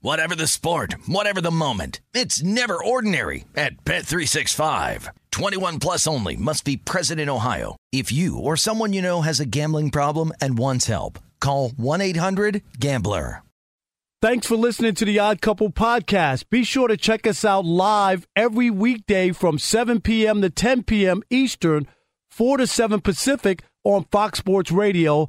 Whatever the sport, whatever the moment, it's never ordinary at Bet365. 21 plus only must be present in Ohio. If you or someone you know has a gambling problem and wants help, call 1-800-GAMBLER. Thanks for listening to the Odd Couple podcast. Be sure to check us out live every weekday from 7 p.m. to 10 p.m. Eastern, 4 to 7 Pacific on Fox Sports Radio.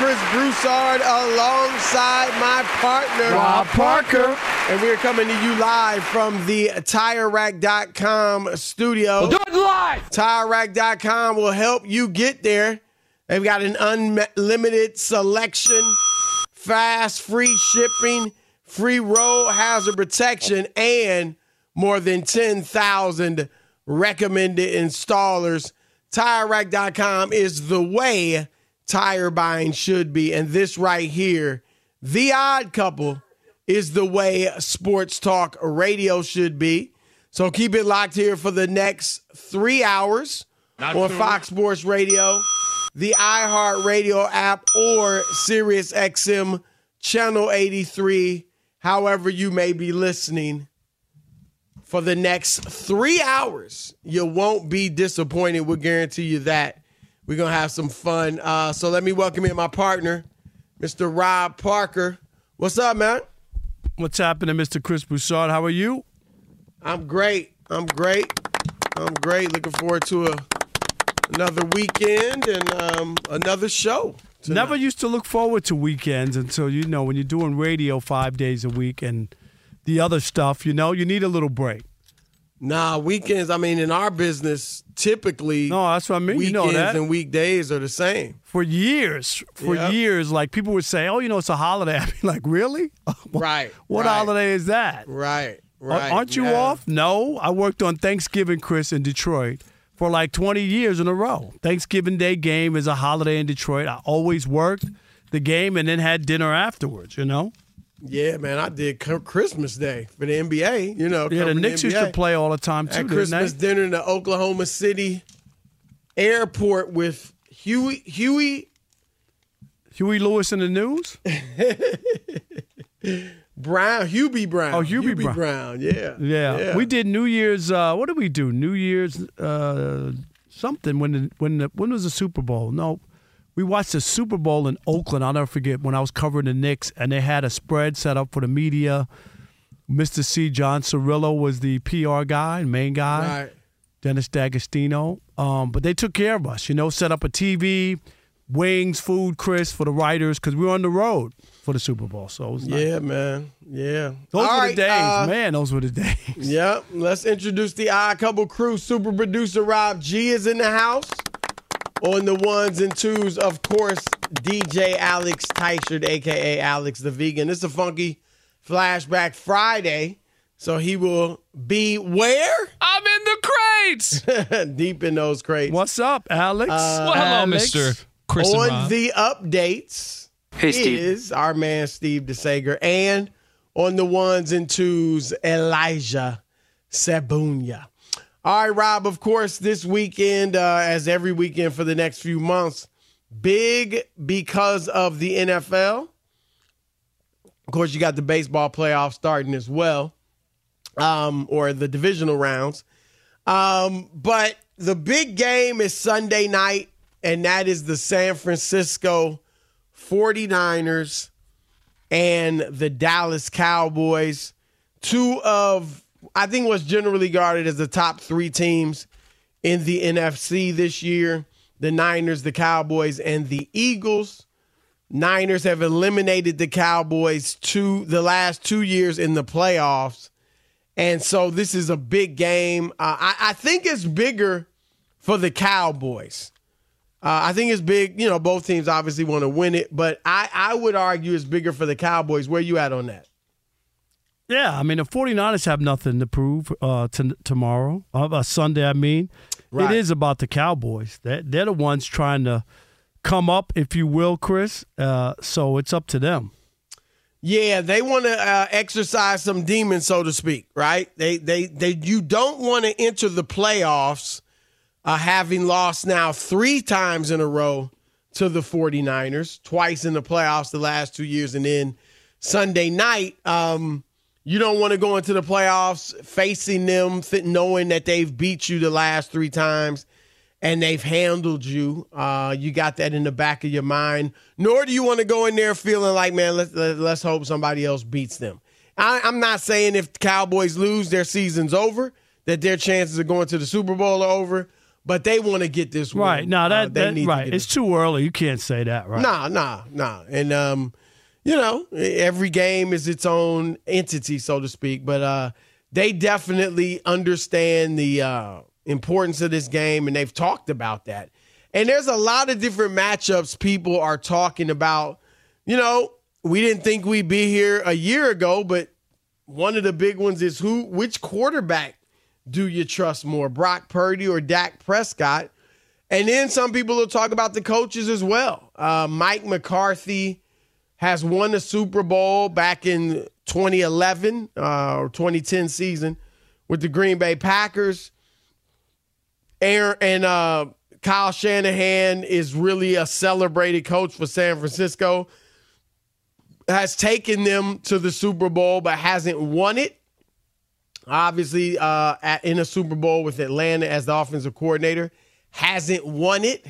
Chris Broussard alongside my partner, Rob Parker. And we're coming to you live from the TireRack.com studio. Do it live! TireRack.com will help you get there. They've got an unlimited selection, fast, free shipping, free road hazard protection, and more than 10,000 recommended installers. TireRack.com is the way tire buying should be. And this right here, The Odd Couple, is the way sports talk radio should be. So keep it locked here for the next three hours on Fox Sports Radio, the iHeart Radio app, or Sirius XM Channel 83, however you may be listening. For the next three hours, you won't be disappointed. We'll guarantee you that. We're going to have some fun. Uh, so let me welcome in my partner, Mr. Rob Parker. What's up, man? What's happening, Mr. Chris Broussard? How are you? I'm great. I'm great. I'm great. Looking forward to a another weekend and um, another show. tonight. Never used to look forward to weekends until you know when you're doing radio five days a week and the other stuff. You know, you need a little break. Nah, weekends. I mean, in our business, typically, No, that's what I mean. You weekends know that and weekdays are the same. for years, for Yep. years, like people would say, "Oh, you know, it's a holiday." I'd be like, "Really? Right. What right, holiday is that? Right. Right. Aren't you yeah. off? No, I worked on Thanksgiving, Chris, in Detroit for like 20 years in a row. Thanksgiving Day game is a holiday in Detroit. I always worked the game and then had dinner afterwards. You know, Yeah, man. I did Christmas Day for the NBA. You know, yeah. The Knicks used to play all the time too. at Christmas dinner in the Oklahoma City airport with Huey Huey Huey Lewis in the news. Brown, Hubie Brown. Oh, Hubie Brown. Yeah. Yeah. we did New Year's. Uh, what did we do? New Year's uh, something when the, when the, when was the Super Bowl? No, we watched the Super Bowl in Oakland. I'll never forget when I was covering the Knicks and they had a spread set up for the media. Mr. C. John Cirillo was the PR guy, main guy. Right. Dennis D'Agostino. Um, but they took care of us, you know, set up a TV, wings, food, Chris, for the writers, because we were on the road for the Super Bowl. So it was nice. Yeah, man. Yeah. Those All were right, the days, uh, man. Those were the days. Yep. Let's introduce the Odd Couple crew. Super producer Rob G is in the house. On the ones and twos, of course, DJ Alex Teichert, aka Alex the Vegan. It's a funky flashback Friday. So he will be where? I'm in the crates. Deep in those crates. What's up, Alex? Uh, well, hello, Alex? Mister Chris on the updates hey, Steve. is our man Steve DeSager. And on the ones and twos, Elijah Sabunya. All right, Rob, of course, this weekend, uh, as every weekend for the next few months, big because of the NFL. Of course, you got the baseball playoffs starting as well, um, or the divisional rounds. Um, but the big game is Sunday night, and that is the San Francisco 49ers and the Dallas Cowboys. Two of I think what's generally guarded as the top three teams in the NFC this year the Niners, the Cowboys, and the Eagles. Niners have eliminated the Cowboys two the last two years in the playoffs. And so this is a big game. Uh, I, I, think it's bigger for the Cowboys. Uh, I think it's big. You know, both teams obviously want to win it, but I, I would argue it's bigger for the Cowboys. Where you at on that? Yeah, I mean, the 49ers have nothing to prove uh, t- tomorrow, uh, Sunday, I mean. Right. It is about the Cowboys. They're, they're the ones trying to come up, if you will, Chris. Uh, so it's up to them. Yeah, they want to uh, exercise some demons, so to speak, right? They, they, they. You don't want to enter the playoffs uh, having lost now three times in a row to the 49ers, twice in the playoffs the last two years, and then Sunday night. Um, you don't want to go into the playoffs facing them, knowing that they've beat you the last three times and they've handled you. Uh, you got that in the back of your mind. Nor do you want to go in there feeling like, man, let's, let's hope somebody else beats them. I, I'm not saying if the Cowboys lose, their season's over, that their chances of going to the Super Bowl are over but they want to get this win. Right. No, that, uh, that right. It's too early. You can't say that, right? Nah, nah, nah. And um, you know, every game is its own entity, so to speak. But uh, they definitely understand the uh, importance of this game, and they've talked about that. And there's a lot of different matchups people are talking about. You know, we didn't think we'd be here a year ago, but one of the big ones is who, which quarterback do you trust more, Brock Purdy or Dak Prescott? And then some people will talk about the coaches as well. Uh, Mike McCarthy has won the Super Bowl back in 2011 uh, or 2010 season with the Green Bay Packers. Aaron, and uh, Kyle Shanahan is really a celebrated coach for San Francisco. Has taken them to the Super Bowl, but hasn't won it. Obviously, uh, at, in a Super Bowl with Atlanta as the offensive coordinator, hasn't won it.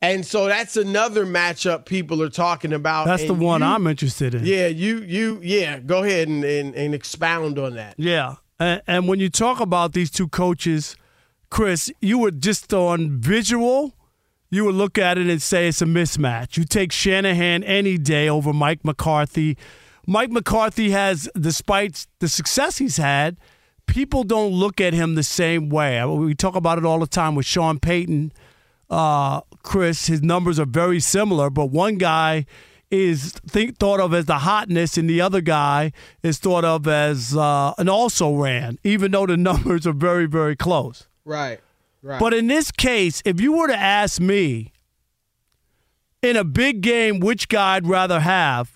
And so that's another matchup people are talking about. That's the one you, I'm interested in. Yeah, you you yeah, go ahead and, and, and expound on that. Yeah. And, and when you talk about these two coaches, Chris, you would just on visual, you would look at it and say it's a mismatch. You take Shanahan any day over Mike McCarthy. Mike McCarthy has, despite the success he's had, people don't look at him the same way. We talk about it all the time with Sean Payton uh, Chris, his numbers are very similar, but one guy is think thought of as the hotness, and the other guy is thought of as uh, an also ran, even though the numbers are very, very close. Right. Right. But in this case, if you were to ask me in a big game which guy I'd rather have,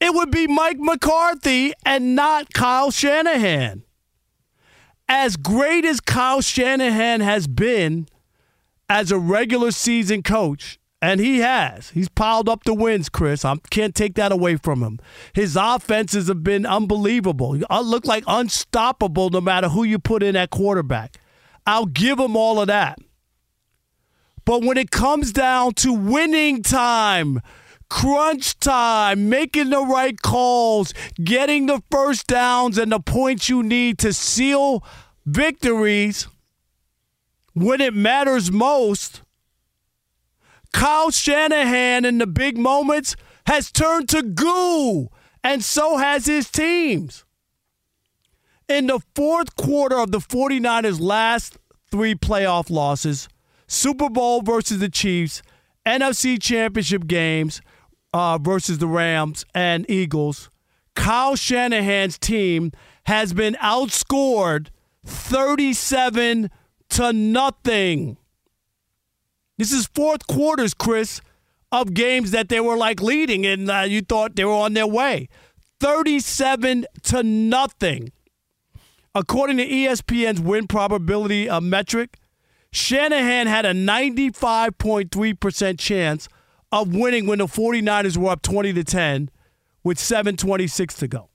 it would be Mike McCarthy and not Kyle Shanahan. As great as Kyle Shanahan has been as a regular season coach, and he has. He's piled up the wins, Chris. I can't take that away from him. His offenses have been unbelievable. I look like unstoppable no matter who you put in at quarterback. I'll give him all of that. But when it comes down to winning time, crunch time, making the right calls, getting the first downs and the points you need to seal victories – when it matters most, Kyle Shanahan in the big moments has turned to goo, and so has his teams. In the fourth quarter of the 49ers' last three playoff losses, Super Bowl versus the Chiefs, NFC Championship games uh, versus the Rams and Eagles, Kyle Shanahan's team has been outscored 37 to nothing. This is fourth quarters, Chris, of games that they were like leading and uh, you thought they were on their way. 37 to nothing. According to ESPN's win probability uh, metric, Shanahan had a 95.3% chance of winning when the 49ers were up 20 to 10 with 726 to go.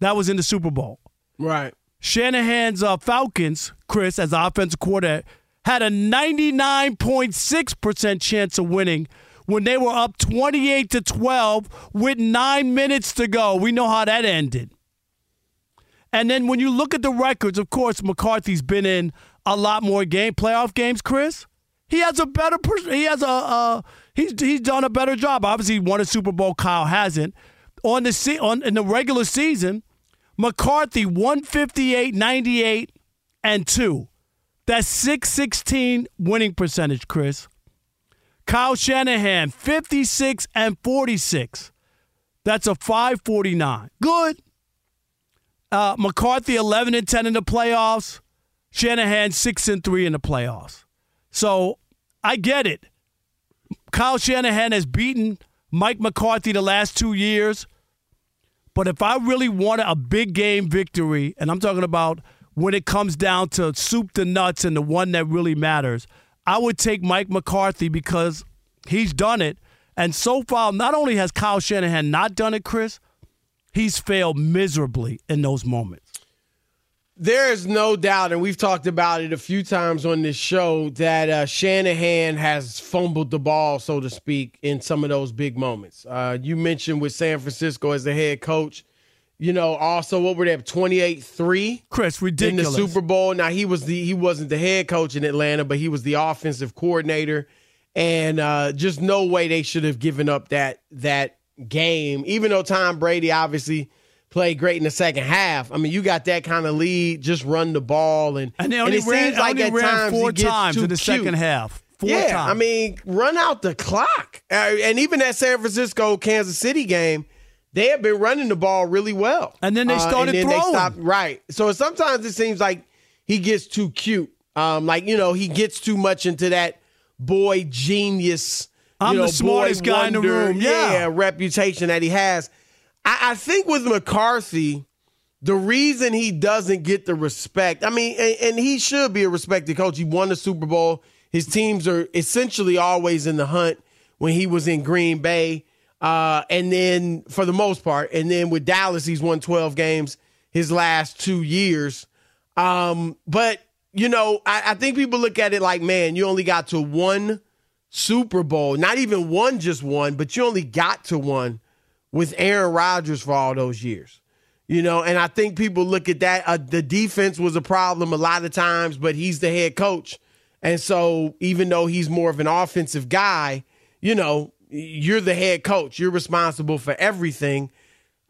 That was in the Super Bowl. Right. Shanahan's uh, Falcons, Chris, as offensive coordinator, had a 99.6% chance of winning when they were up 28 to 12 with nine minutes to go. We know how that ended. And then when you look at the records, of course, McCarthy's been in a lot more game playoff games. Chris, he has a better. He has a. Uh, he's he's done a better job. Obviously, he won a Super Bowl. Kyle hasn't. On the on in the regular season, McCarthy 158, 98, and two. That's 616 winning percentage, Chris. Kyle Shanahan, 56 and 46. That's a 549. Good. Uh, McCarthy, 11 and 10 in the playoffs. Shanahan, 6 and 3 in the playoffs. So I get it. Kyle Shanahan has beaten Mike McCarthy the last two years. But if I really wanted a big game victory, and I'm talking about when it comes down to soup to nuts and the one that really matters, I would take Mike McCarthy because he's done it. And so far, not only has Kyle Shanahan not done it, Chris, he's failed miserably in those moments. There is no doubt, and we've talked about it a few times on this show, that uh, Shanahan has fumbled the ball, so to speak, in some of those big moments. Uh, you mentioned with San Francisco as the head coach, you know, also what were they 28-3? Chris, ridiculous. In the Super Bowl. Now he was the he wasn't the head coach in Atlanta, but he was the offensive coordinator. And uh, just no way they should have given up that that game. Even though Tom Brady obviously played great in the second half. I mean, you got that kind of lead, just run the ball and And they only and it ran, seems like only at ran times four he gets times in the cute. second half. Four yeah, times. I mean, run out the clock. Uh, and even that San Francisco Kansas City game, they have been running the ball really well. And then they Uh, started and then throwing. They stopped, right. So sometimes it seems like he gets too cute. Um, like, you know, he gets too much into that boy genius. I'm the know, smartest boy guy in the wonder, room. Yeah. reputation that he has. I, I think with McCarthy, the reason he doesn't get the respect, I mean, and, and he should be a respected coach. He won the Super Bowl. His teams are essentially always in the hunt when he was in Green Bay. Uh, and then for the most part, and then with Dallas, he's won 12 games his last two years. Um, but, you know, I, I think people look at it like, man, you only got to one Super Bowl, not even one, just one, but you only got to one with Aaron Rodgers for all those years. You know, and I think people look at that. Uh, the defense was a problem a lot of times, but he's the head coach. And so, even though he's more of an offensive guy, you know, you're the head coach. You're responsible for everything.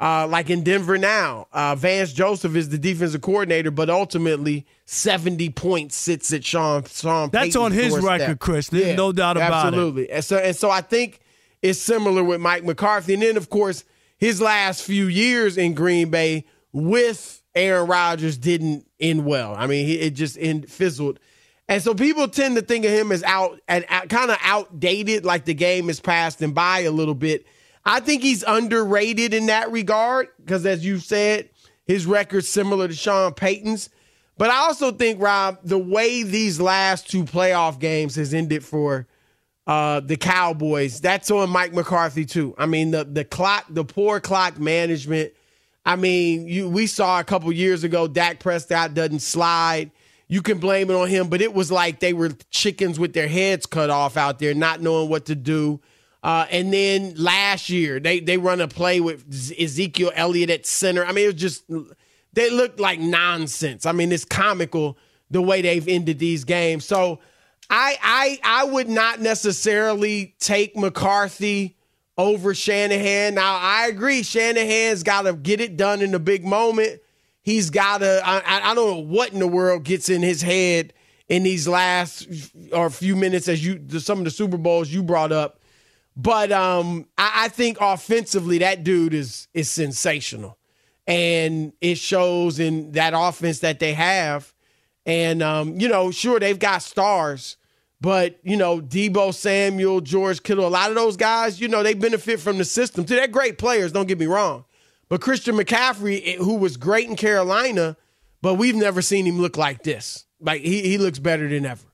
Uh, like in Denver now, uh, Vance Joseph is the defensive coordinator, but ultimately 70 points sits at Sean Sean. That's Payton's on his doorstep. record, Chris. There's no doubt about it. absolutely. And so, and so I think it's similar with Mike McCarthy. And then, of course, his last few years in Green Bay with Aaron Rodgers didn't end well. I mean, it just end, fizzled. And so people tend to think of him as out and kind of outdated, like the game has passed him by a little bit. I think he's underrated in that regard because, as you said, his record's similar to Sean Payton's. But I also think, Rob, the way these last two playoff games has ended for uh, the Cowboys, that's on Mike McCarthy too. I mean, the the clock, the poor clock management. I mean, you we saw a couple years ago, Dak Prescott doesn't slide. You can blame it on him, but it was like they were chickens with their heads cut off out there, not knowing what to do. Uh, and then last year, they they run a play with Ezekiel Elliott at center. I mean, it was just they looked like nonsense. I mean, it's comical the way they've ended these games. So I I I would not necessarily take McCarthy over Shanahan. Now I agree, Shanahan's got to get it done in the big moment. He's got to. I, I don't know what in the world gets in his head in these last or few minutes as you some of the Super Bowls you brought up. But um, I, I think offensively that dude is is sensational, and it shows in that offense that they have. And um, you know, sure they've got stars, But, you know, Deebo Samuel, George Kittle, a lot of those guys, you know, they benefit from the system. They're great players, don't get me wrong. But Christian McCaffrey, eh, who was great in Carolina, but we've never seen him look like this. Like he, he looks better than ever.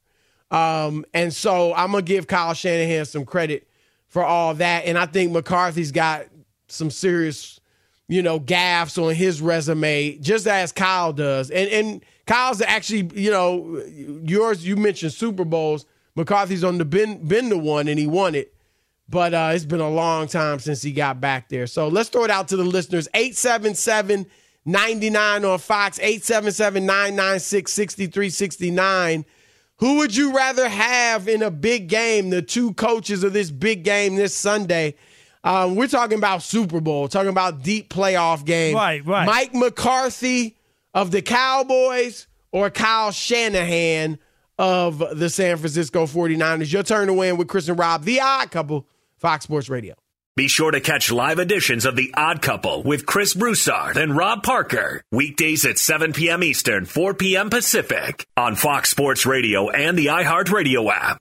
Um, and so I'm gonna give Kyle Shanahan some credit for all that. And I think McCarthy's got some serious, you know, gaffes on his resume, just as Kyle does. And and Kyle's actually, you know, yours you mentioned Super Bowls. McCarthy's on the been been the one and he won it. But uh, it's been a long time since he got back there. So let's throw it out to the listeners. 877 99 on Fox, 877 996 6369. Who would you rather have in a big game, the two coaches of this big game this Sunday? Um, we're talking about Super Bowl, talking about deep playoff game. Right, right. Mike McCarthy of the Cowboys or Kyle Shanahan of the San Francisco 49ers. Your turn to win with Chris and Rob, the odd couple, Fox Sports Radio. Be sure to catch live editions of The Odd Couple with Chris Broussard and Rob Parker. Weekdays at 7 p.m. Eastern, 4 p.m. Pacific on Fox Sports Radio and the iHeartRadio app.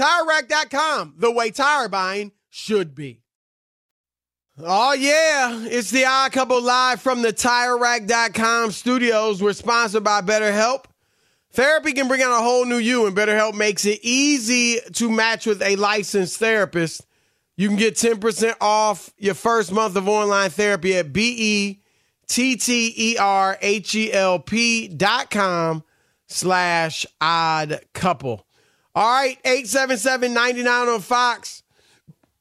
TireRack.com, the way tire buying should be. Oh, yeah. It's the Odd Couple live from the TireRack.com studios. We're sponsored by BetterHelp. Therapy can bring out a whole new you, and BetterHelp makes it easy to match with a licensed therapist. You can get 10% off your first month of online therapy at B-E-T-T-E-R-H-E-L-P dot com slash odd couple. All right, 877-99 on Fox.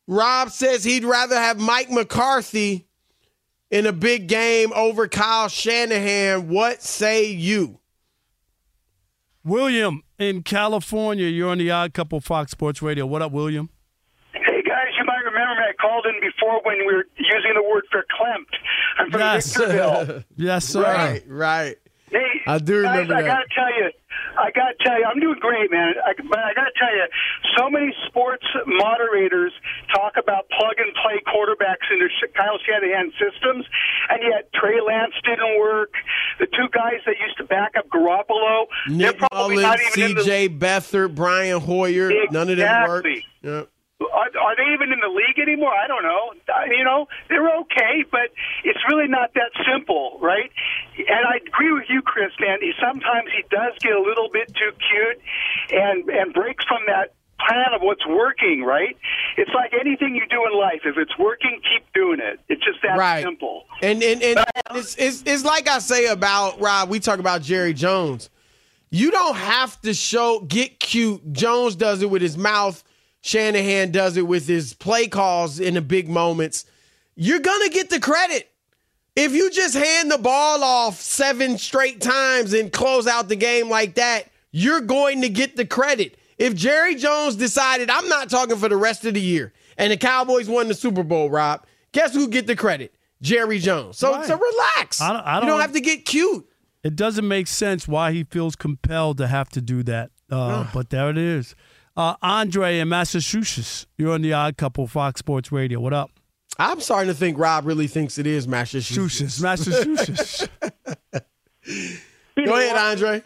Rob says he'd rather have Mike McCarthy in a big game over Kyle Shanahan. What say you? William in California, you're on the Odd Couple Fox Sports Radio. What up, William? Hey guys, you might remember me. I called in before when we were using the word for verklempt. I'm from Yes. Victorville. yes, sir. Right, right. Hey, I do guys, remember I got to tell you, I got to tell you, I'm doing great, man. I, but I got to tell you, so many sports moderators talk about plug and play quarterbacks in into Kyle Shanahan systems, and yet Trey Lance didn't work. The two guys that used to back up Garoppolo, Nick they're probably Mullens, not even in the C.J. Beathard, Brian Hoyer, none of them worked. Yep. Are, are they even in the league anymore? I don't know. You know, they're okay, but it's really not that simple, right? And I agree with you, Chris. Man, he, sometimes he does get a little bit too cute and and breaks from that plan of what's working. Right? It's like anything you do in life. If it's working, keep doing it. It's just that Right. simple. And and, and um, it's, it's it's like I say about Rob. We talk about Jerry Jones. You don't have to show get cute. Jones does it with his mouth. Shanahan does it with his play calls in the big moments. You're gonna get the credit. If you just hand the ball off seven straight times and close out the game like that, you're going to get the credit. If Jerry Jones decided, I'm not talking for the rest of the year, and the Cowboys won the Super Bowl, Rob, guess who get the credit? Jerry Jones. So, Right. so relax. I don't- I you don't- don't have to get cute. It doesn't make sense why he feels compelled to have to do that. Uh, but there it is. Uh, Andre in Massachusetts, you're on the Odd Couple, Fox Sports Radio. What up? I'm starting to think Rob really thinks it is Massachusetts. Massachusetts. Go ahead, Andre.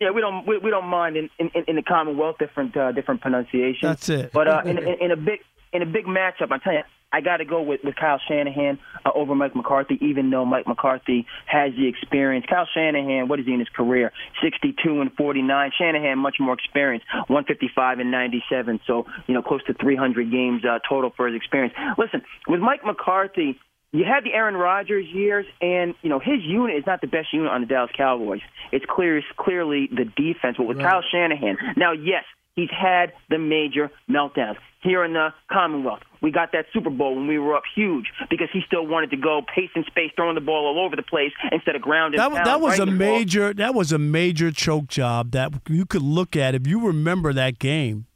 Yeah, we don't we, we don't mind in, in, in the Commonwealth different uh, different pronunciations. That's it. But uh, in, in, in a big in a big matchup, I tell you, I got to go with, with Kyle Shanahan uh, over Mike McCarthy. Even though Mike McCarthy has the experience, Kyle Shanahan, what is he in his career? Sixty-two and forty-nine. Shanahan much more experience, one fifty-five and ninety-seven. So you know, close to three hundred games uh, total for his experience. Listen, with Mike McCarthy. You had the Aaron Rodgers years, and you know his unit is not the best unit on the Dallas Cowboys. It's clear, it's clearly the defense. But with Kyle Shanahan, now yes, he's had the major meltdowns here in the Commonwealth. We got that Super Bowl when we were up huge because he still wanted to go pace and space, throwing the ball all over the place instead of grounding. and That, that was a The ball- major. That was a major choke job that you could look at if you remember that game.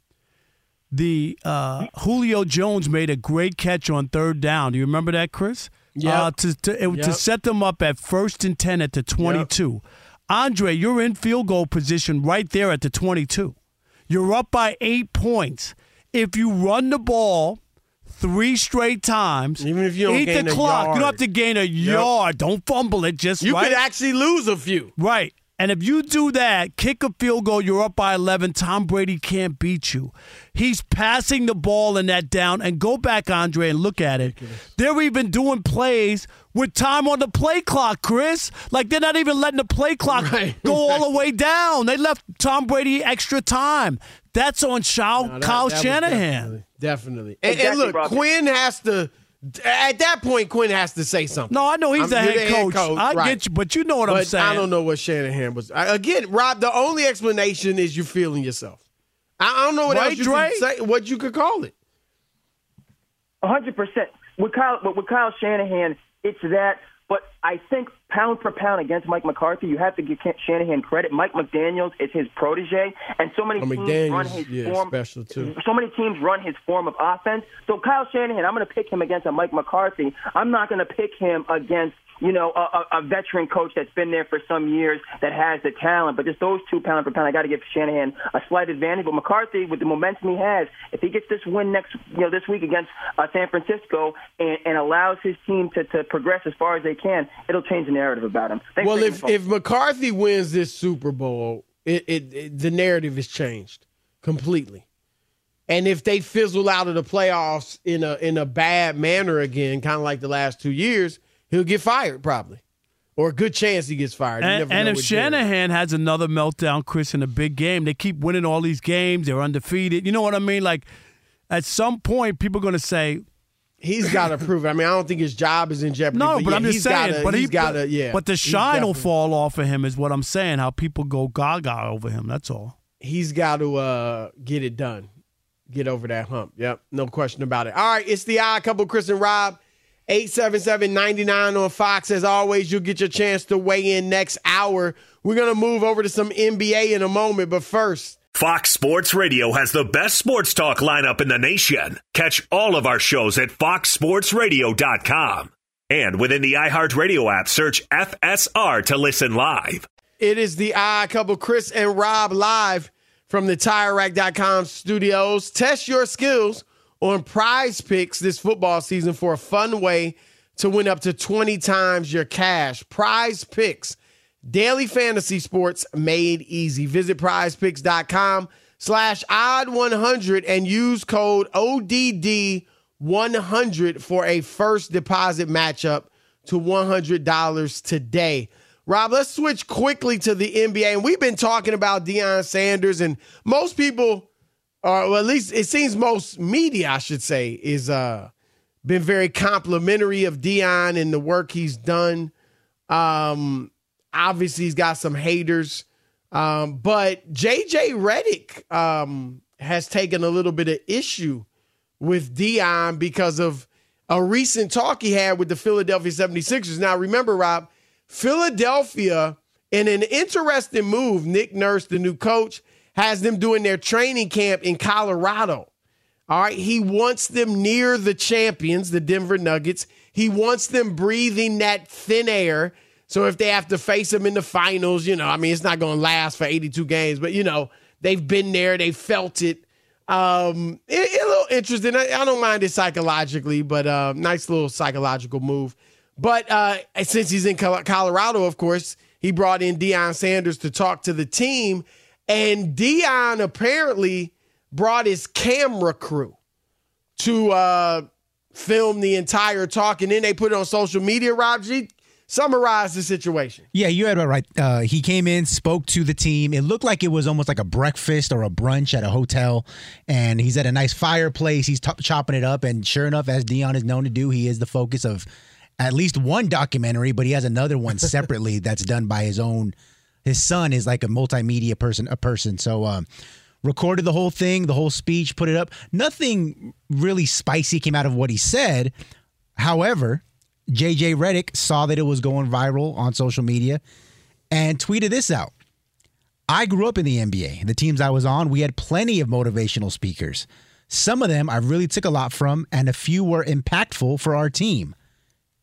The uh, Julio Jones made a great catch on third down. Do you remember that, Chris? Yeah. Uh, to to, it, to set them up at first and ten at the twenty-two. Andre, you're in field goal position right there at the twenty-two. You're up by eight points. If you run the ball three straight times, Even if you don't eat gain the a clock, you don't have to gain a yard. Don't fumble it. Just You right. could actually lose a few. Right. And if you do that, kick a field goal, you're up by 11. Tom Brady can't beat you. He's passing the ball in that down. And go back, Andre, and look at it. They're even doing plays with time on the play clock, Chris. Like they're not even letting the play clock Right. go all the way down. They left Tom Brady extra time. That's on Shao, No, that- Kyle that Shanahan. Definitely. definitely. And, and look, Roger. Quinn has to. At that point, Quinn has to say something. No, I know he's I'm- the you're head coach. I right. get you, but you know what I'm saying. I don't know what Shanahan was. I, again, Rob, the only explanation is you're feeling yourself. I, I don't know what Right, else you Dre? could say. What you could call it. A hundred percent. With Kyle, with, with Kyle Shanahan, it's that. But I think pound for pound against Mike McCarthy, you have to give Shanahan credit. Mike McDaniel's is his protege, and so many Oh, teams run his yeah, form. special, too. So many teams run his form of offense. So Kyle Shanahan, I'm going to pick him against a Mike McCarthy. I'm not going to pick him against you know a, a, a veteran coach that's been there for some years that has the talent. But just those two pound for pound, I got to give Shanahan a slight advantage. But McCarthy, with the momentum he has, if he gets this win next you know this week against uh, San Francisco and, and allows his team to, to progress as far as they can, it'll change the narrative about him. Thanks well, if if McCarthy wins this Super Bowl, it, it, it the narrative is changed completely. And if they fizzle out of the playoffs in a in a bad manner again, kind of like the last two years, he'll get fired probably, or a good chance he gets fired. You And, and if. Shanahan has another meltdown, Chris, in a big game, they keep winning all these games. They're undefeated. You know what I mean? Like, at some point, people are going to say, he's got to prove it. I mean, I don't think his job is in jeopardy. no, but, yeah, I'm just saying. Gotta, but he's he got to, yeah. But the shine will fall off of him, is what I'm saying. How people go gaga over him. That's all. he's got to uh, get it done, get over that hump. Yep, no question about it. All right, it's the odd couple, Chris and Rob. 877-99 on Fox. As always, you'll get your chance to weigh in next hour. We're going to move over to some NBA in a moment, but first, Fox Sports Radio has the best sports talk lineup in the nation. Catch all of our shows at foxsportsradio.com. And within the iHeartRadio app, search FSR to listen live. It is the Odd Couple, Chris and Rob live from the TireRack.com studios. Test your skills on prize picks this football season for a fun way to win up to 20 times your cash. Prize picks, daily fantasy sports made easy. Visit prizepicks.com slash odd 100 and use code ODD 100 for a first deposit matchup to $100 today. Rob, let's switch quickly to the NBA. And we've been talking about Deion Sanders, and most people, or well, at least it seems most media, I should say, is uh been very complimentary of Deion and the work he's done. Um, obviously, he's got some haters. Um, but JJ Redick um, has taken a little bit of issue with Deion because of a recent talk he had with the Philadelphia 76ers. Now, remember, Rob, Philadelphia, in an interesting move, Nick Nurse, the new coach, has them doing their training camp in Colorado. All right. He wants them near the champions, the Denver Nuggets. He wants them breathing that thin air. So if they have to face them in the finals, you know, I mean, it's not going to last for 82 games, but, you know, they've been there, they felt it. Um, it, it a little interesting. I, I, don't mind it psychologically, but uh, nice little psychological move. But uh, since he's in Colorado, of course, he brought in Deion Sanders to talk to the team. And Deion apparently brought his camera crew to uh, film the entire talk. And then they put it on social media, Rob G. Summarize the situation. Yeah, you had it right. Uh, he came in, spoke to the team. It looked like it was almost like a breakfast or a brunch at a hotel. And he's at a nice fireplace. He's t- chopping it up. And sure enough, as Deion is known to do, he is the focus of – at least one documentary, but he has another one separately that's done by his own. His son is like a multimedia person, a person. So, um, recorded the whole thing, the whole speech, put it up. Nothing really spicy came out of what he said. However, JJ Redick saw that it was going viral on social media and tweeted this out. I grew up in the NBA. The teams I was on, we had plenty of motivational speakers. Some of them I really took a lot from, and a few were impactful for our team.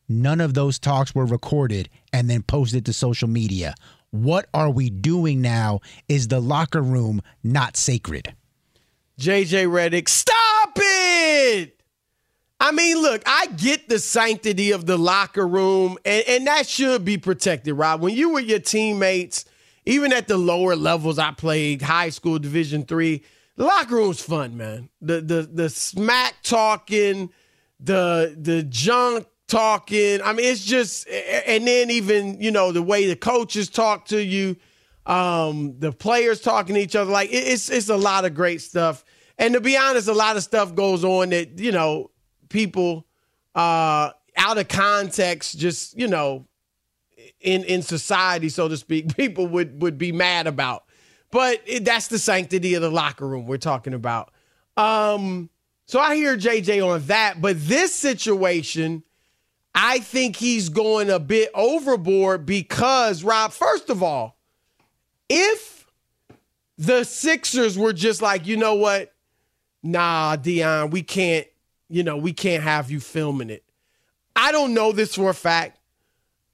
None of those talks were recorded and then posted to social media. What are we doing now? Is the locker room not sacred? JJ Redick, stop it! I mean, look, I get the sanctity of the locker room, and, and that should be protected, Rob. When you were your teammates, even at the lower levels I played, high school, division three, the locker room's fun, man. The the the smack talking, the the junk talking. I mean, it's just, and then even, you know, the way the coaches talk to you, um, the players talking to each other, like it's, it's a lot of great stuff. And to be honest, a lot of stuff goes on that, you know, people, uh, out of context, just, you know, in, in society, so to speak, people would, would be mad about. But it, that's the sanctity of the locker room we're talking about. Um, so I hear JJ on that, but this situation, I think he's going a bit overboard because, Rob, first of all, if the Sixers were just like, you know what? Nah, Deion, we can't, you know, we can't have you filming it. I don't know this for a fact,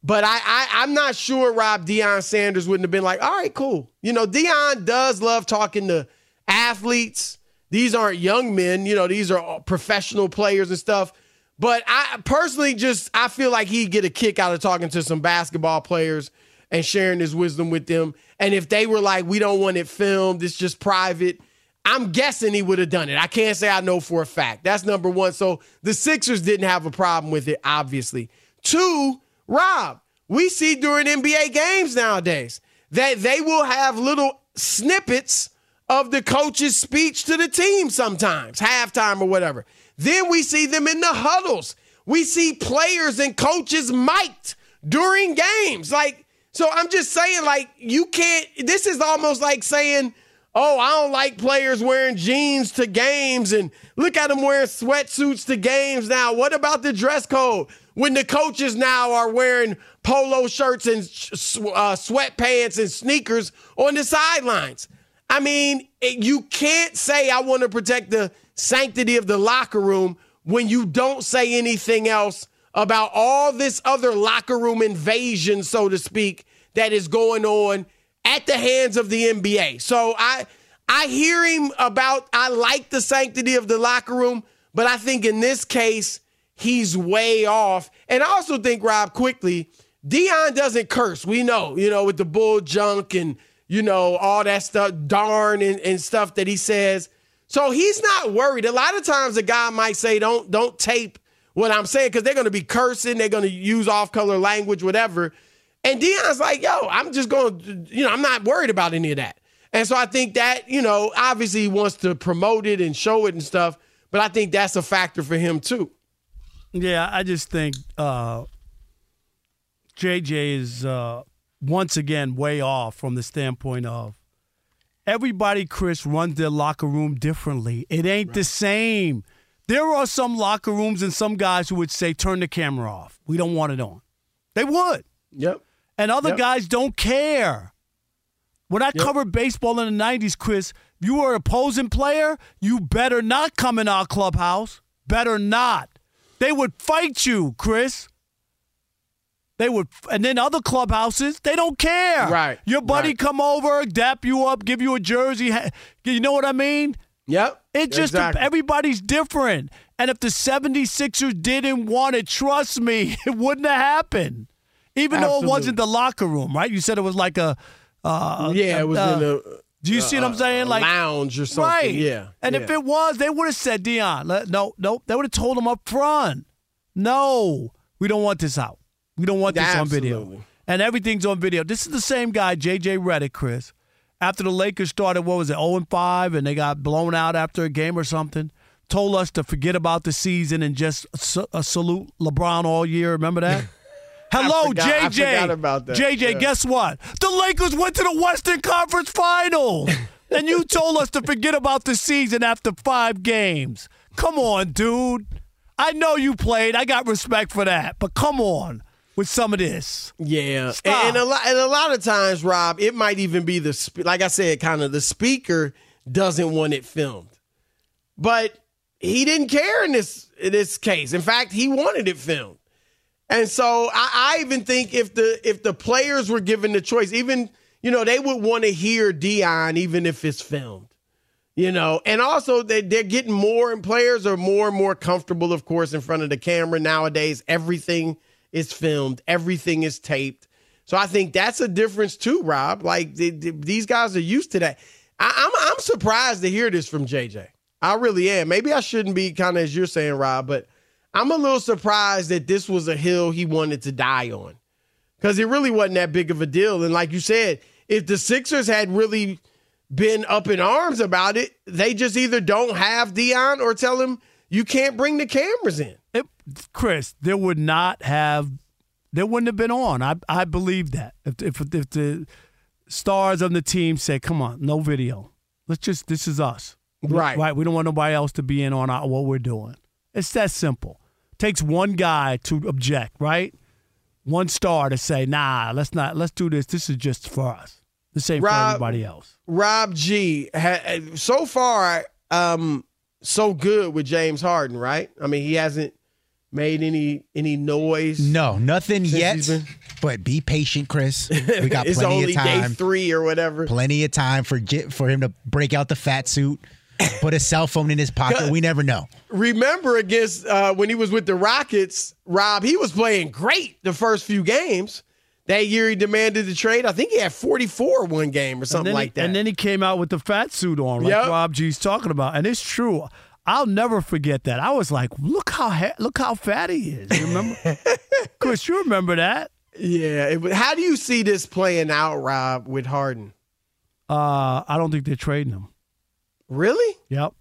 but I, I I'm not sure Rob Deion Sanders wouldn't have been like, all right, cool. You know, Deion does love talking to athletes. These aren't young men, you know, these are professional players and stuff. But I personally just I feel like he'd get a kick out of talking to some basketball players and sharing his wisdom with them. And if they were like, we don't want it filmed, it's just private, I'm guessing he would have done it. I can't say I know for a fact. That's number one. So the Sixers didn't have a problem with it, obviously. Two, Rob, we see during NBA games nowadays that they will have little snippets of the coach's speech to the team sometimes, halftime or whatever. Then we see them in the huddles. We see players and coaches mic'd during games. Like, so I'm just saying, like, you can't, this is almost like saying, oh, I don't like players wearing jeans to games and look at them wearing sweatsuits to games now. What about the dress code? When the coaches now are wearing polo shirts and uh, sweatpants and sneakers on the sidelines. I mean, you can't say I want to protect the sanctity of the locker room when you don't say anything else about all this other locker room invasion, so to speak, that is going on at the hands of the NBA. So I I hear him about I like the sanctity of the locker room, but I think in this case he's way off. And I also think Rob quickly, Deion doesn't curse. We know, you know, with the bull junk and you know all that stuff, darn and, and stuff that he says. So he's not worried. A lot of times a guy might say, "Don't don't tape what I'm saying," because they're going to be cursing, they're going to use off color language, whatever. And Deion's like, "Yo, I'm just going you know, I'm not worried about any of that." And so I think that, you know, obviously he wants to promote it and show it and stuff, but I think that's a factor for him too. Yeah, I just think uh, JJ is uh, once again way off from the standpoint of everybody, Chris, runs their locker room differently. It ain't right. the same. There are some locker rooms and some guys who would say, turn the camera off. We don't want it on. They would. Yep. And other yep. guys don't care. When I yep. covered baseball in the 90s, Chris, if you were an opposing player, you better not come in our clubhouse. Better not. They would fight you, Chris. They would, and then other clubhouses, they don't care. Right. Your buddy right. come over, dap you up, give you a jersey. You know what I mean? Yep. It just exactly. everybody's different. And if the 76ers didn't want it, trust me, it wouldn't have happened. Even Absolutely. though it wasn't the locker room, right? You said it was like a uh, yeah, it was uh, in the. Do you see what I'm saying? Like lounge or something. Right. Yeah. And yeah. if it was, they would have said Deion. No, no, they would have told him up front. No, we don't want this out. We don't want this Absolutely. on video. And everything's on video. This is the same guy, JJ Redick, Chris. After the Lakers started, what was it, 0 and 5, and they got blown out after a game or something, told us to forget about the season and just uh, salute LeBron all year. Remember that? Hello, forgot, JJ. about that. JJ, yeah. guess what? The Lakers went to the Western Conference Finals. and you told us to forget about the season after five games. Come on, dude. I know you played. I got respect for that. But come on with some of this. Yeah, and, and, a lot, and a lot of times, Rob, it might even be the like I said, kind of the speaker doesn't want it filmed, but he didn't care in this in this case. In fact, he wanted it filmed, and so I, I even think if the if the players were given the choice, even you know they would want to hear Deion even if it's filmed. You know, and also they, they're getting more, and players are more and more comfortable, of course, in front of the camera nowadays. Everything is filmed, everything is taped. So I think that's a difference too, Rob. Like the, the, these guys are used to that. I, I'm I'm surprised to hear this from JJ. I really am. Maybe I shouldn't be kind of as you're saying, Rob, but I'm a little surprised that this was a hill he wanted to die on because it really wasn't that big of a deal. And like you said, if the Sixers had really been up in arms about it, they just either don't have Deion or tell him you can't bring the cameras in. It, Chris, there would not have, there wouldn't have been on. I I believe that if if, if the stars on the team say, "Come on, no video. Let's just this is us." Right. Right. We don't want nobody else to be in on our, what we're doing. It's that simple. takes one guy to object, right? One star to say, "Nah, let's not. Let's do this. This is just for us. This ain't Rob, for everybody else." Rob G. Ha, so far, um, so good with James Harden, right? I mean, he hasn't made any any noise. No, nothing yet. been- But be patient, Chris. We got it's plenty only of time. day three or whatever. Plenty of time for for him to break out the fat suit, put a cell phone in his pocket. We never know. Remember against uh, when he was with the Rockets, Rob, he was playing great the first few games. That year he demanded the trade. I think he had 44 one game or something then like he, that. And then he came out with the fat suit on, like Yep. Rob G's talking about, and it's true. I'll never forget that. I was like, "Look how ha- look how fat he is." You remember, Chris? You remember that? yeah. It, how do you see this playing out, Rob, with Harden? Uh, I don't think they're trading him. Really? Yep.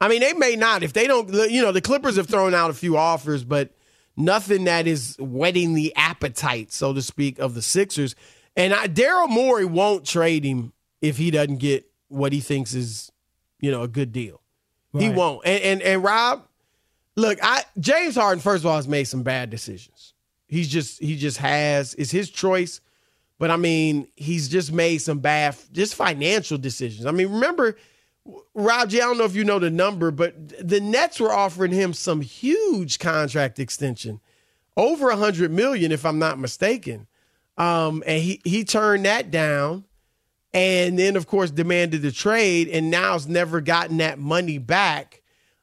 I mean, they may not. If they don't, you know, the Clippers have thrown out a few offers, but nothing that is whetting the appetite, so to speak, of the Sixers. And Daryl Morey won't trade him if he doesn't get what he thinks is, you know, a good deal. He won't. And, and and Rob, look, I James Harden first of all has made some bad decisions. He's just he just has it's his choice, but I mean he's just made some bad just financial decisions. I mean remember. Rob G, I don't know if you know the number, but the Nets were offering him some huge contract extension, over a hundred million, if I'm not mistaken. Um, and he he turned that down, and then of course demanded the trade, and now's never gotten that money back.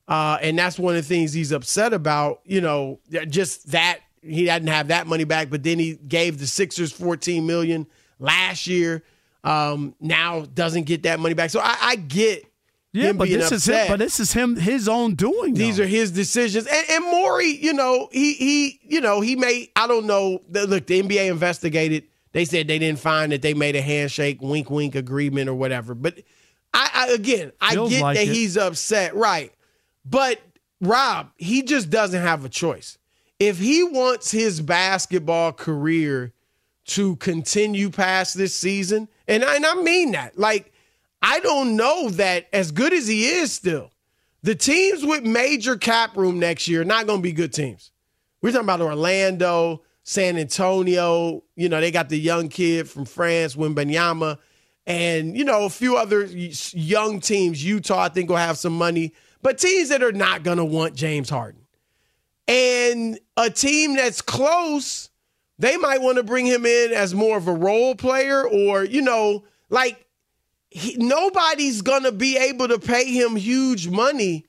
Uh, and that's one of the things he's upset about. You know, just that he didn't have that money back, but then he gave the Sixers 14 million last year. Um, now doesn't get that money back. So I, I get Yeah, but this is upset. him. But this is him his own doing. These though. are his decisions. And, and Morey, you know, he he, you know, he made. I don't know. Look, the NBA investigated. They said they didn't find that they made a handshake, wink, wink agreement or whatever. But I, I again, I Feels get like that it. he's upset, right? But Rob, he just doesn't have a choice. If he wants his basketball career to continue past this season, and I, and I mean that, like I don't know that as good as he is still, the teams with major cap room next year are not going to be good teams. We're talking about Orlando, San Antonio. You know, they got the young kid from France, Wembanyama, and, you know, a few other young teams. Utah, I think, will have some money, but teams that are not going to want James Harden. And a team that's close, they might want to bring him in as more of a role player or, you know, like he, nobody's going to be able to pay him huge money.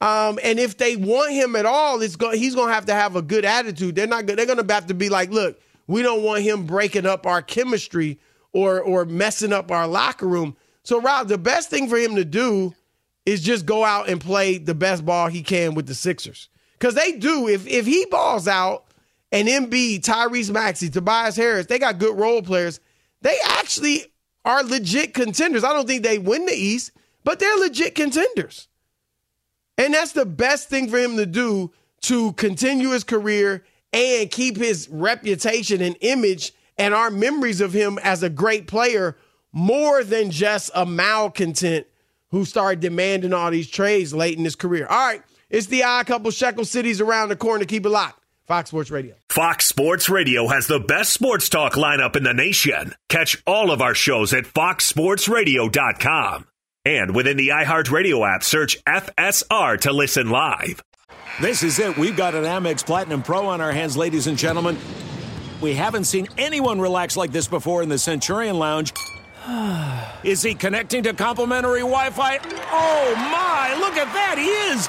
Um, and if they want him at all, it's go- he's going to have to have a good attitude. They're not. go- They're going to have to be like, look, we don't want him breaking up our chemistry or or messing up our locker room. So, Rob, the best thing for him to do is just go out and play the best ball he can with the Sixers. Because they do. If if he balls out and Embiid, Tyrese Maxey, Tobias Harris, they got good role players. They actually are legit contenders. I don't think they win the East, but they're legit contenders. And that's the best thing for him to do to continue his career and keep his reputation and image and our memories of him as a great player more than just a malcontent who started demanding all these trades late in his career. All right, it's the odd couple shekel cities around the corner. Keep it locked. Fox Sports Radio. Fox Sports Radio has the best sports talk lineup in the nation. Catch all of our shows at foxsportsradio.com. And within the iHeartRadio app, search FSR to listen live. This is it. We've got an Amex Platinum Pro on our hands, ladies and gentlemen. We haven't seen anyone relax like this before in the Centurion Lounge. Is he connecting to complimentary Wi Fi? Oh my, look at that, he is!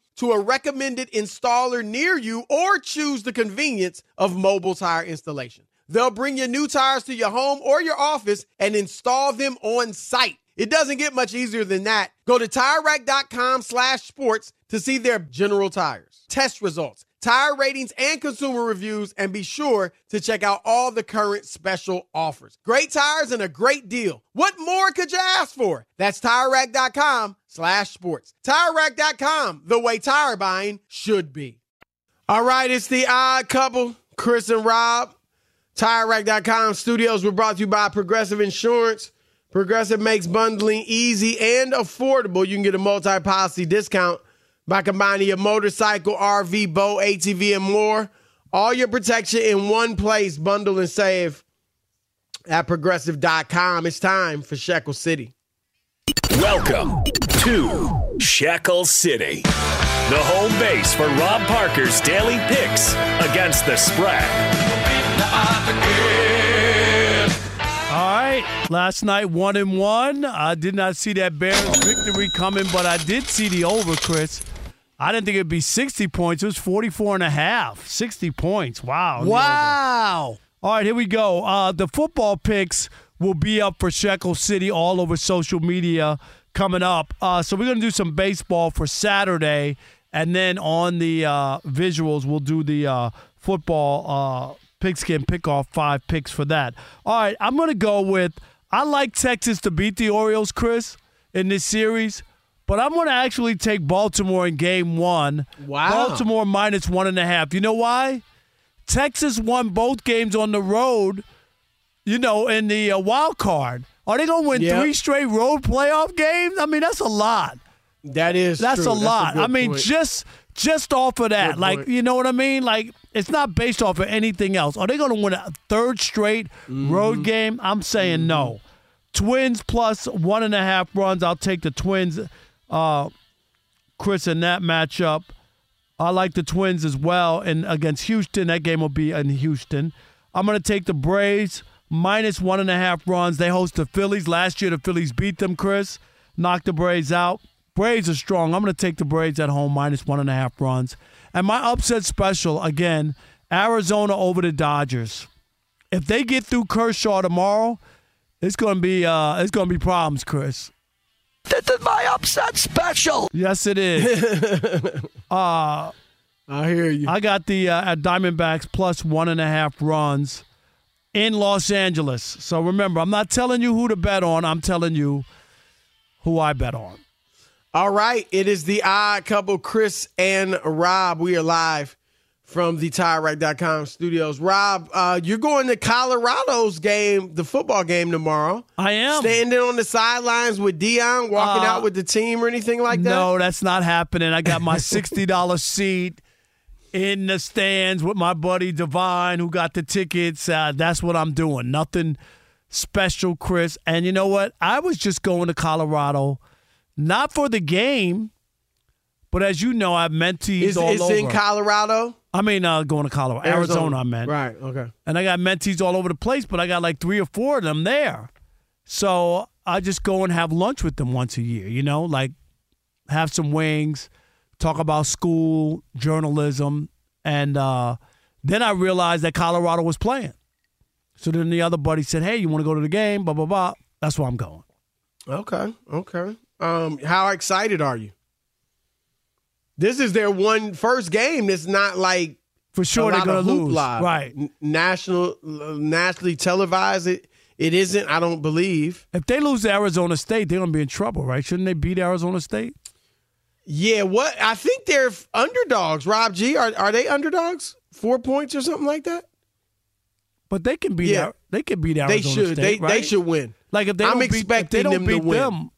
to a recommended installer near you or choose the convenience of mobile tire installation. They'll bring your new tires to your home or your office and install them on site. It doesn't get much easier than that. Go to TireRack.com slash sports to see their general tires, test results, tire ratings, and consumer reviews, and be sure to check out all the current special offers. Great tires and a great deal. What more could you ask for? That's TireRack.com slash sports. TireRack.com, the way tire buying should be. All right, it's the odd couple, Chris and Rob. TireRack.com studios were brought to you by Progressive Insurance. Progressive makes bundling easy and affordable. You can get a multi policy discount by combining your motorcycle, RV, boat, ATV, and more. All your protection in one place. Bundle and save at progressive.com. It's time for Shekel City. Welcome to Shekel City, the home base for Rob Parker's daily picks against the spread. Last night, one and one. I did not see that Bears victory coming, but I did see the over, Chris. I didn't think it'd be 60 points. It was 44 and a half. 60 points. Wow. Wow. All right, here we go. Uh, the football picks will be up for Shekel City all over social media coming up. Uh, so we're going to do some baseball for Saturday, and then on the uh, visuals, we'll do the uh, football uh, pigskin pick off five picks for that. All right, I'm going to go with I like Texas to beat the Orioles, Chris, in this series. But I'm going to actually take Baltimore in game one. Wow. Baltimore minus one and a half. You know why? Texas won both games on the road, you know, in the uh, wild card. Are they going to win Yep. three straight road playoff games? I mean, that's a lot. That is That's true. a lot. good I mean, point. just just off of that, like you know what I mean. Like it's not based off of anything else. Are they going to win a third straight Mm-hmm. road game? I'm saying no. Twins plus one and a half runs. I'll take the Twins, uh, Chris, in that matchup. I like the Twins as well, and against Houston, that game will be in Houston. I'm going to take the Braves minus one and a half runs. They host the Phillies. Last year, the Phillies beat them, Chris. Knocked the Braves out. Braves are strong. I'm going to take the Braves at home minus one and a half runs. And my upset special, again, Arizona over the Dodgers. If they get through Kershaw tomorrow, it's going to be uh, it's going to be problems, Chris. This is my upset special. Yes, it is. uh, I hear you. I got the uh, at Diamondbacks plus one and a half runs in Los Angeles. So remember, I'm not telling you who to bet on. I'm telling you who I bet on. All right, it is the odd couple, Chris and Rob. We are live from the TireRack.com studios. Rob, uh, you're going to Colorado's game, the football game tomorrow. I am. Standing on the sidelines with Deion, walking Uh, out with the team or anything like that? No, that's not happening. I got my sixty dollars seat in the stands with my buddy Divine, who got the tickets. Uh, that's what I'm doing. Nothing special, Chris. And you know what? I was just going to Colorado, not for the game, but as you know, I have mentees Is all it's over. in Colorado? I mean, uh, going to Colorado, Arizona. I meant. Right, okay. And I got mentees all over the place, but I got like three or four of them there. So I just go and have lunch with them once a year, you know, like have some wings, talk about school, journalism. And uh, then I realized that Colorado was playing. So then the other buddy said, Hey, you want to go to the game? Blah, blah, blah. That's where I'm going. Okay, okay. Um, how excited are you? This is their one first game. It's not like For sure they're lot going of to lose. Right. N- national, uh, nationally televised. It it isn't. I don't believe. If they lose to Arizona State, they're going to be in trouble, right? Shouldn't they beat Arizona State? Yeah, what I think they're underdogs. Rob G, are are they underdogs? Four points or something like that? But they can beat Yeah. Ar- they can beat Arizona they should. State, they right? they should win. Like if they I'm don't beat, if they expecting don't them to beat win. them,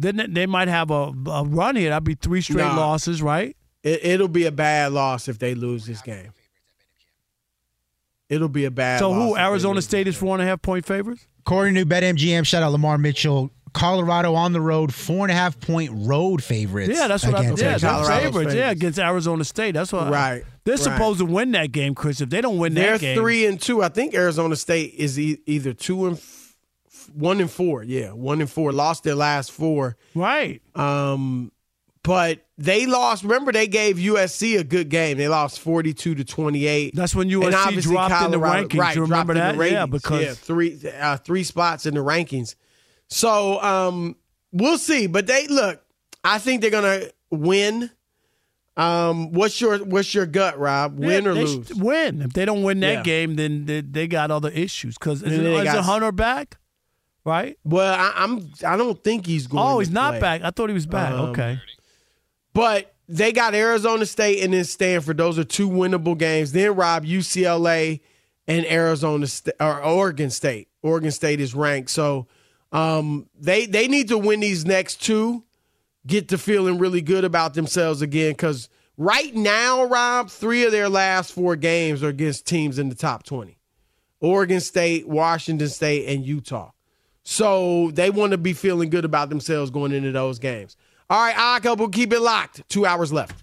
then they- they might have a, a run here. That'd be three straight Nah. losses, right? It, it'll be a bad loss if they lose this game. It'll be a bad. so loss who? Arizona. State is four and a half point favorites. According to BetMGM, shout out Lamar Mitchell. Colorado on the road, four and a half point road favorites. Yeah, that's what I. against Yeah, Arizona. favorites. Yeah, against Arizona State. That's what. Right, They're right. supposed to win that game, Chris. If they don't win They're that game, three and two. I think Arizona State is e- either two and f- one and four. Yeah, one and four. Lost their last four. right? Um, but they lost. Remember, they gave USC a good game. They lost forty-two to twenty-eight. That's when USC dropped in the rankings. Right, you remember that? Yeah, because yeah, three uh, three spots in the rankings. So um, we'll see. But they look. I think they're gonna win. Um, what's your what's your gut, Rob? Win Yeah, or lose? Win. If they don't win that Yeah. game, then they, they got other issues. Because is, And it, then they is got- Hunter back? Right? Well, I, I'm. I don't think he's going. Oh, to he's not play. back. I thought he was back. Um, okay. But they got Arizona State and then Stanford. Those are two winnable games. Then Rob UCLA and Arizona or Oregon State. Oregon State is ranked, so um, they they need to win these next two, get to feeling really good about themselves again. Because right now, Rob, three of their last four games are against teams in the top twenty: Oregon State, Washington State, and Utah. So they want to be feeling good about themselves going into those games. All right, I couple keep it locked. Two hours left.